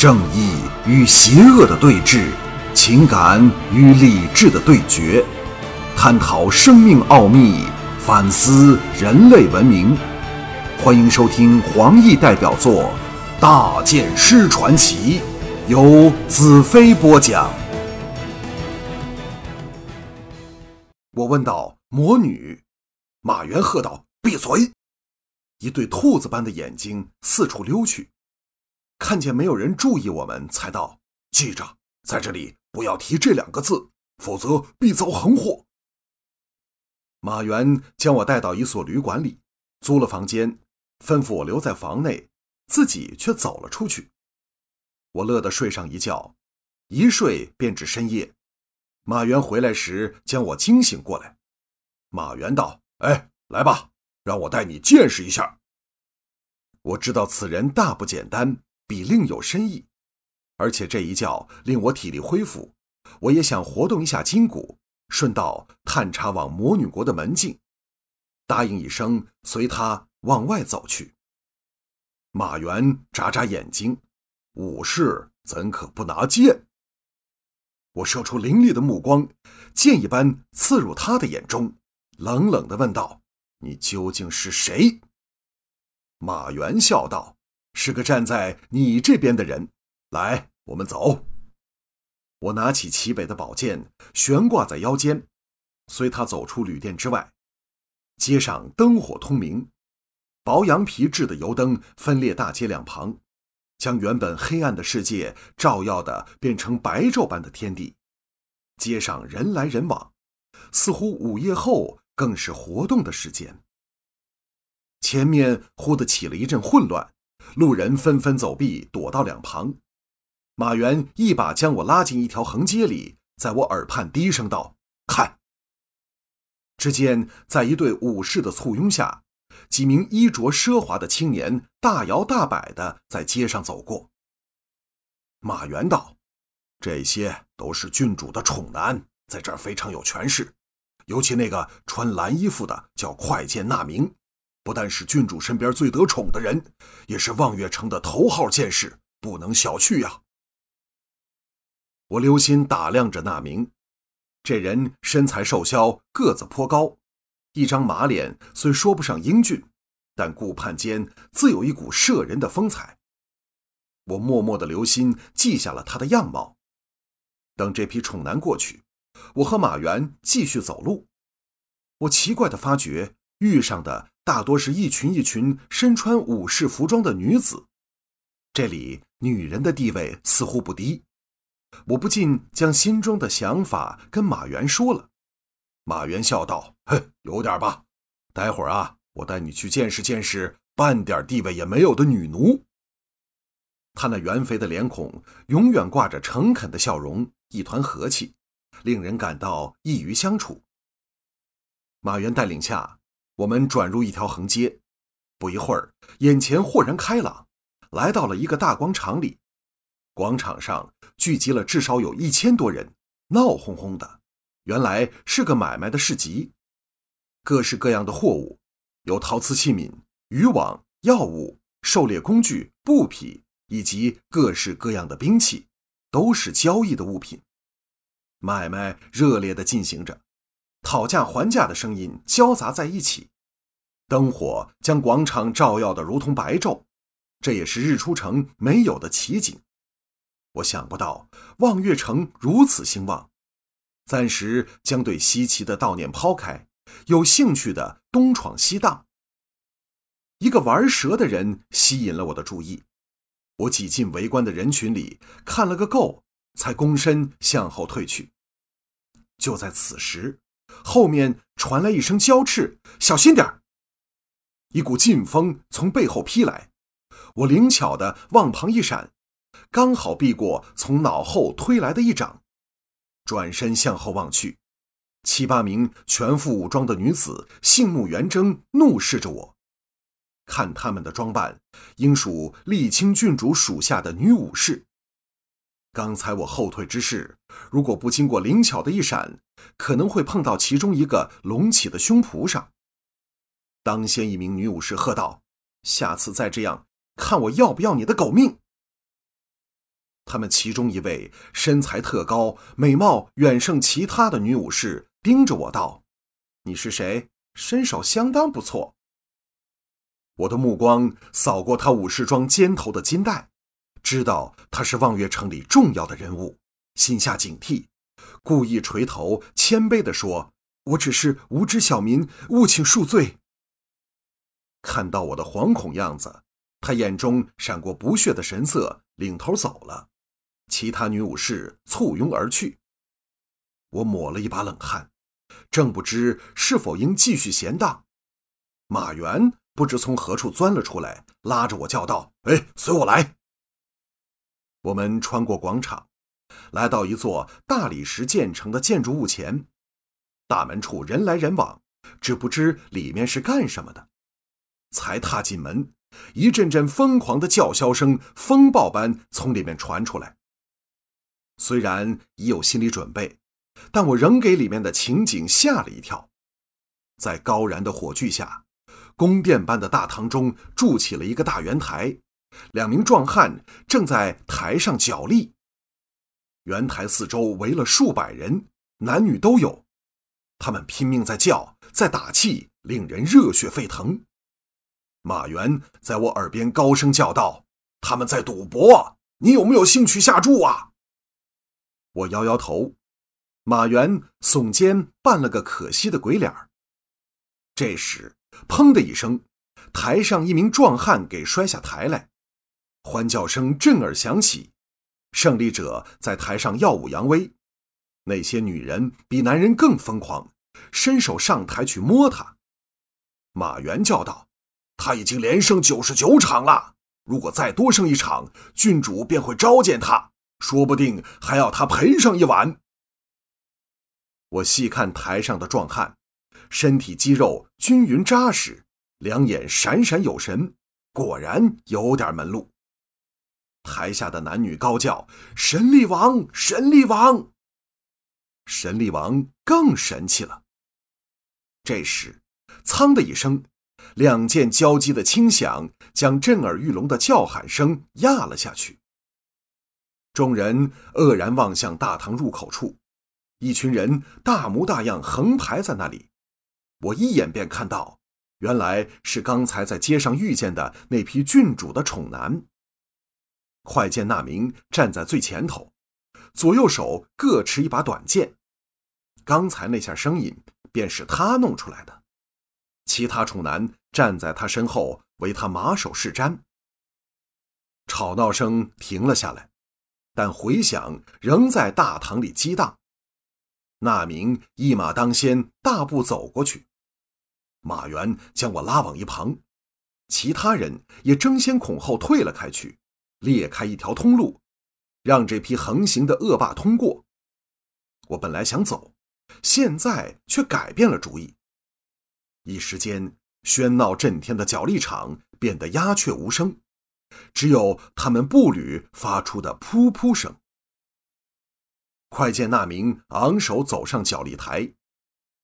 正义与邪恶的对峙，情感与理智的对决，探讨生命奥秘，反思人类文明。欢迎收听黄奕代表作《大剑师传奇》，由子飞播讲。我问道：“魔女？”马原喝道：“闭嘴！”一对兔子般的眼睛四处溜去，看见没有人注意我们，才道：“记着，在这里不要提这两个字，否则必遭横祸。”马原将我带到一所旅馆里，租了房间，吩咐我留在房内，自己却走了出去。我乐得睡上一觉，一睡便至深夜。马原回来时，将我惊醒过来。马原道：“哎，来吧。”让我带你见识一下。我知道此人大不简单，比另有深意，而且这一觉令我体力恢复，我也想活动一下筋骨，顺道探查往魔女国的门径。答应一声，随他往外走去。马原眨眨眼睛，武士怎可不拿剑？我射出凌厉的目光，剑一般刺入他的眼中，冷冷地问道。你究竟是谁？马原笑道：“是个站在你这边的人。来，我们走。”我拿起齐北的宝剑，悬挂在腰间，随他走出旅店之外。街上灯火通明，薄羊皮制的油灯分列大街两旁，将原本黑暗的世界照耀的变成白昼般的天地。街上人来人往，似乎午夜后。更是活动的时间。前面忽的起了一阵混乱，路人纷纷走避，躲到两旁。马原一把将我拉进一条横街里，在我耳畔低声道：“看。”只见在一对武士的簇拥下，几名衣着奢华的青年大摇大摆的在街上走过。马原道：“这些都是郡主的宠男，在这儿非常有权势。”尤其那个穿蓝衣服的叫快剑纳明，不但是郡主身边最得宠的人，也是望月城的头号剑士，不能小觑呀。我留心打量着那名，这人身材瘦削，个子颇高，一张马脸虽说不上英俊，但顾盼间自有一股摄人的风采。我默默的留心记下了他的样貌。等这批宠男过去。我和马原继续走路，我奇怪的发觉，遇上的大多是一群一群身穿武士服装的女子。这里女人的地位似乎不低，我不禁将心中的想法跟马原说了。马原笑道：“哼，有点吧。待会儿啊，我带你去见识见识半点地位也没有的女奴。”他那圆肥的脸孔永远挂着诚恳的笑容，一团和气。令人感到易于相处。马原带领下，我们转入一条横街，不一会儿，眼前豁然开朗，来到了一个大广场里。广场上聚集了至少有一千多人，闹哄哄的。原来是个买卖的市集，各式各样的货物，有陶瓷器皿、渔网、药物、狩猎工具、布匹，以及各式各样的兵器，都是交易的物品。买卖热烈地进行着，讨价还价的声音交杂在一起，灯火将广场照耀得如同白昼，这也是日出城没有的奇景。我想不到望月城如此兴旺，暂时将对稀奇的悼念抛开，有兴趣的东闯西荡。一个玩蛇的人吸引了我的注意，我挤进围观的人群里看了个够。才躬身向后退去。就在此时，后面传来一声娇斥：“小心点儿！”一股劲风从背后劈来，我灵巧的往旁一闪，刚好避过从脑后推来的一掌。转身向后望去，七八名全副武装的女子，杏目圆睁，怒视着我。看他们的装扮，应属沥青郡主属下的女武士。刚才我后退之势，如果不经过灵巧的一闪，可能会碰到其中一个隆起的胸脯上。当先一名女武士喝道：“下次再这样，看我要不要你的狗命！”他们其中一位身材特高、美貌远胜其他的女武士盯着我道：“你是谁？身手相当不错。”我的目光扫过他武士装肩头的金带，知道他是望月城里重要的人物，心下警惕，故意垂头谦卑地说：“我只是无知小民，务请恕罪。”看到我的惶恐样子，他眼中闪过不屑的神色，领头走了。其他女武士簇拥而去。我抹了一把冷汗，正不知是否应继续闲荡。马原不知从何处钻了出来，拉着我叫道：“哎，随我来！”我们穿过广场，来到一座大理石建成的建筑物前。大门处人来人往，只不知里面是干什么的。才踏进门，一阵阵疯狂的叫嚣声风暴般从里面传出来。虽然已有心理准备，但我仍给里面的情景吓了一跳。在高燃的火炬下，宫殿般的大堂中筑起了一个大圆台，两名壮汉正在台上角力。圆台四周围了数百人，男女都有，他们拼命在叫，在打气，令人热血沸腾。马原在我耳边高声叫道：“他们在赌博，你有没有兴趣下注啊？”我摇摇头，马原耸肩扮了个可惜的鬼脸儿。这时，砰的一声，台上一名壮汉给摔下台来，欢叫声震耳响起。胜利者在台上耀武扬威，那些女人比男人更疯狂，伸手上台去摸他。马原叫道：“他已经连胜九十九场了，如果再多胜一场，郡主便会召见他。”说不定还要他赔上一晚。我细看台上的壮汉，身体肌肉均匀扎实，两眼闪闪有神，果然有点门路。台下的男女高叫：“神力王，神力王！”神力王更神气了。这时，噌的一声，两剑交击的轻响将震耳欲聋的叫喊声压了下去。众人愕然望向大堂入口处，一群人大模大样横排在那里。我一眼便看到，原来是刚才在街上遇见的那批郡主的宠男。快剑那名站在最前头，左右手各持一把短剑。刚才那下声音便是他弄出来的。其他宠男站在他身后，为他马首是瞻。吵闹声停了下来。但回响仍在大堂里激荡。那名一马当先，大步走过去。马原将我拉往一旁，其他人也争先恐后退了开去，裂开一条通路，让这批横行的恶霸通过。我本来想走，现在却改变了主意。一时间，喧闹震天的角力场变得鸦雀无声。只有他们步履发出的噗噗声。快见那名昂首走上角力台，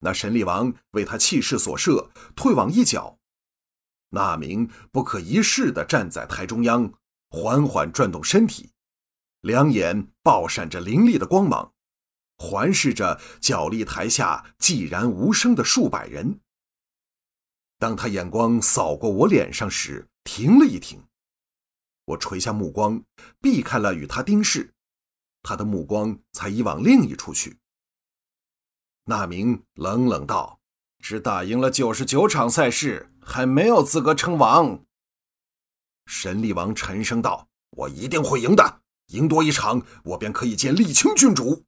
那神力王为他气势所慑，退往一角。那名不可一世的站在台中央，缓缓转动身体，两眼爆闪着凌厉的光芒，环视着角力台下寂然无声的数百人。当他眼光扫过我脸上时，停了一停。我垂下目光，避开了与他盯视，他的目光才移往另一处去。那名冷冷道：“只打赢了九十九场赛事，还没有资格称王。”神力王沉声道：“我一定会赢的，赢多一场，我便可以见沥青郡主。”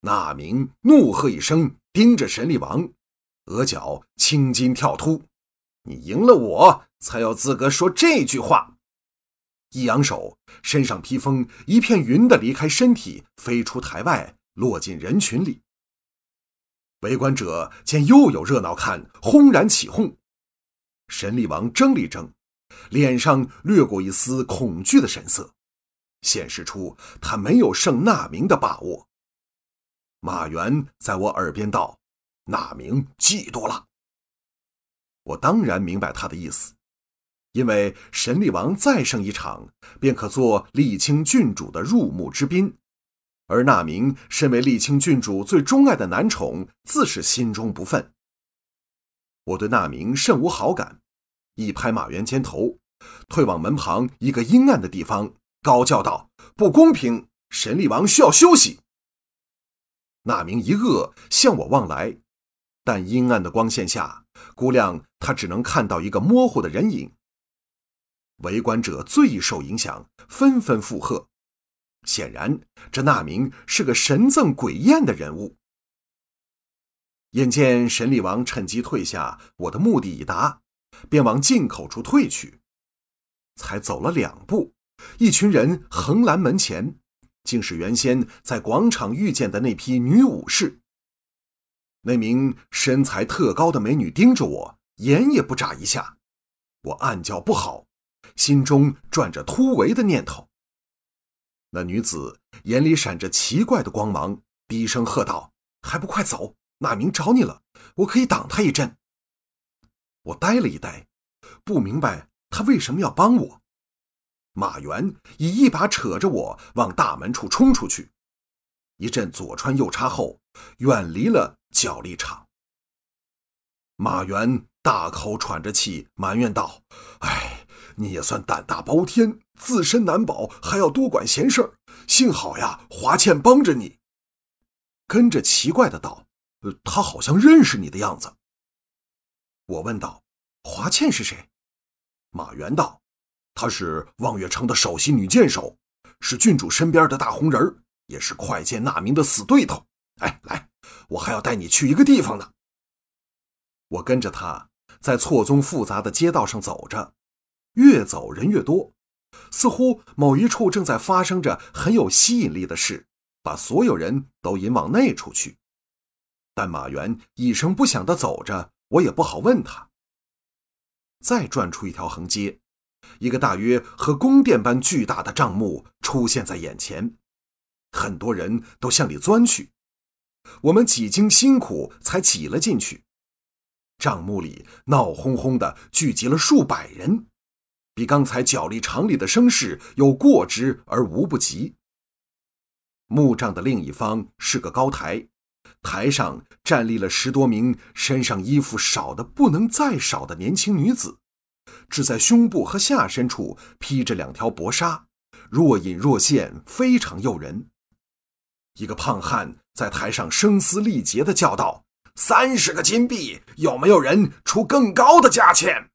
那名怒喝一声，盯着神力王，额角青筋跳突：“你赢了我，才有资格说这句话。”一扬手，身上披风一片云的离开身体，飞出台外，落进人群里。围观者见又有热闹看，轰然起哄。神力王怔了怔，脸上掠过一丝恐惧的神色，显示出他没有胜那名的把握。马原在我耳边道：“那名嫉妒了。”我当然明白他的意思。因为神力王再胜一场，便可做沥青郡主的入幕之宾。而那名身为沥青郡主最钟爱的男宠，自是心中不忿。我对那名甚无好感，一拍马原肩头，退往门旁一个阴暗的地方，高叫道：“不公平！神力王需要休息。”那名一愕，向我望来，但阴暗的光线下，估量他只能看到一个模糊的人影。围观者最受影响，纷纷附和。显然，这那名是个神憎鬼厌的人物。眼见神力王趁机退下，我的目的已达，便往进口处退去。才走了两步，一群人横拦门前，竟是原先在广场遇见的那批女武士。那名身材特高的美女盯着我，眼也不眨一下。我暗叫不好，心中转着突围的念头。那女子眼里闪着奇怪的光芒，低声喝道：“还不快走！那名找你了，我可以挡他一阵。”我呆了一呆，不明白他为什么要帮我。马原已一把扯着我往大门处冲出去，一阵左穿右插后，远离了角力场。马原大口喘着气，埋怨道：“哎。”你也算胆大包天，自身难保，还要多管闲事儿。幸好呀，华倩帮着你。跟着奇怪的道：“呃，他好像认识你的样子。”我问道：“华倩是谁？”马原道：“她是望月城的首席女剑手，是郡主身边的大红人也是快剑那名的死对头。哎，来，我还要带你去一个地方呢。”我跟着他在错综复杂的街道上走着。越走人越多，似乎某一处正在发生着很有吸引力的事，把所有人都引往那处去。但马原一声不响地走着，我也不好问他。再转出一条横街，一个大约和宫殿般巨大的帐幕出现在眼前，很多人都向里钻去。我们几经辛苦才挤了进去。帐幕里闹哄哄的，聚集了数百人。比刚才角力场里的声势有过之而无不及。木帐的另一方是个高台，台上站立了十多名身上衣服少的不能再少的年轻女子，只在胸部和下身处披着两条薄纱，若隐若现，非常诱人。一个胖汉在台上声嘶力竭地叫道：“三十个金币，有没有人出更高的价钱？”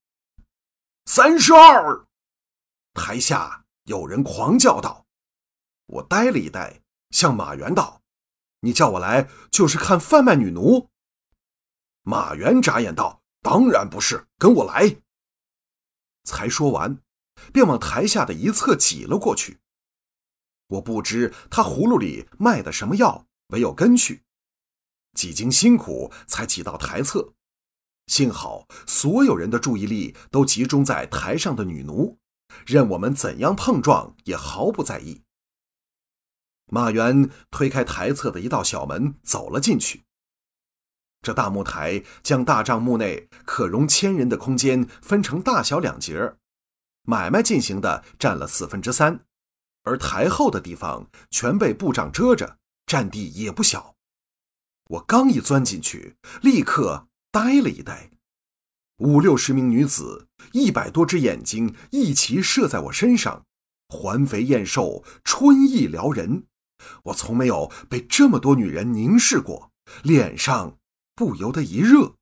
三十二，台下有人狂叫道：“我呆了一呆，向马原道：‘你叫我来就是看贩卖女奴？’马原眨眼道：‘当然不是，跟我来。’才说完，便往台下的一侧挤了过去。我不知他葫芦里卖的什么药，唯有跟去。几经辛苦，才挤到台侧。幸好所有人的注意力都集中在台上的女奴，任我们怎样碰撞也毫不在意。马原推开台侧的一道小门，走了进去。这大木台将大帐幕内可容千人的空间分成大小两截买卖进行的占了四分之三，而台后的地方全被布帐遮着，占地也不小。我刚一钻进去，立刻。呆了一呆，五六十名女子，一百多只眼睛一齐射在我身上，环肥燕瘦，春意撩人。我从没有被这么多女人凝视过，脸上不由得一热。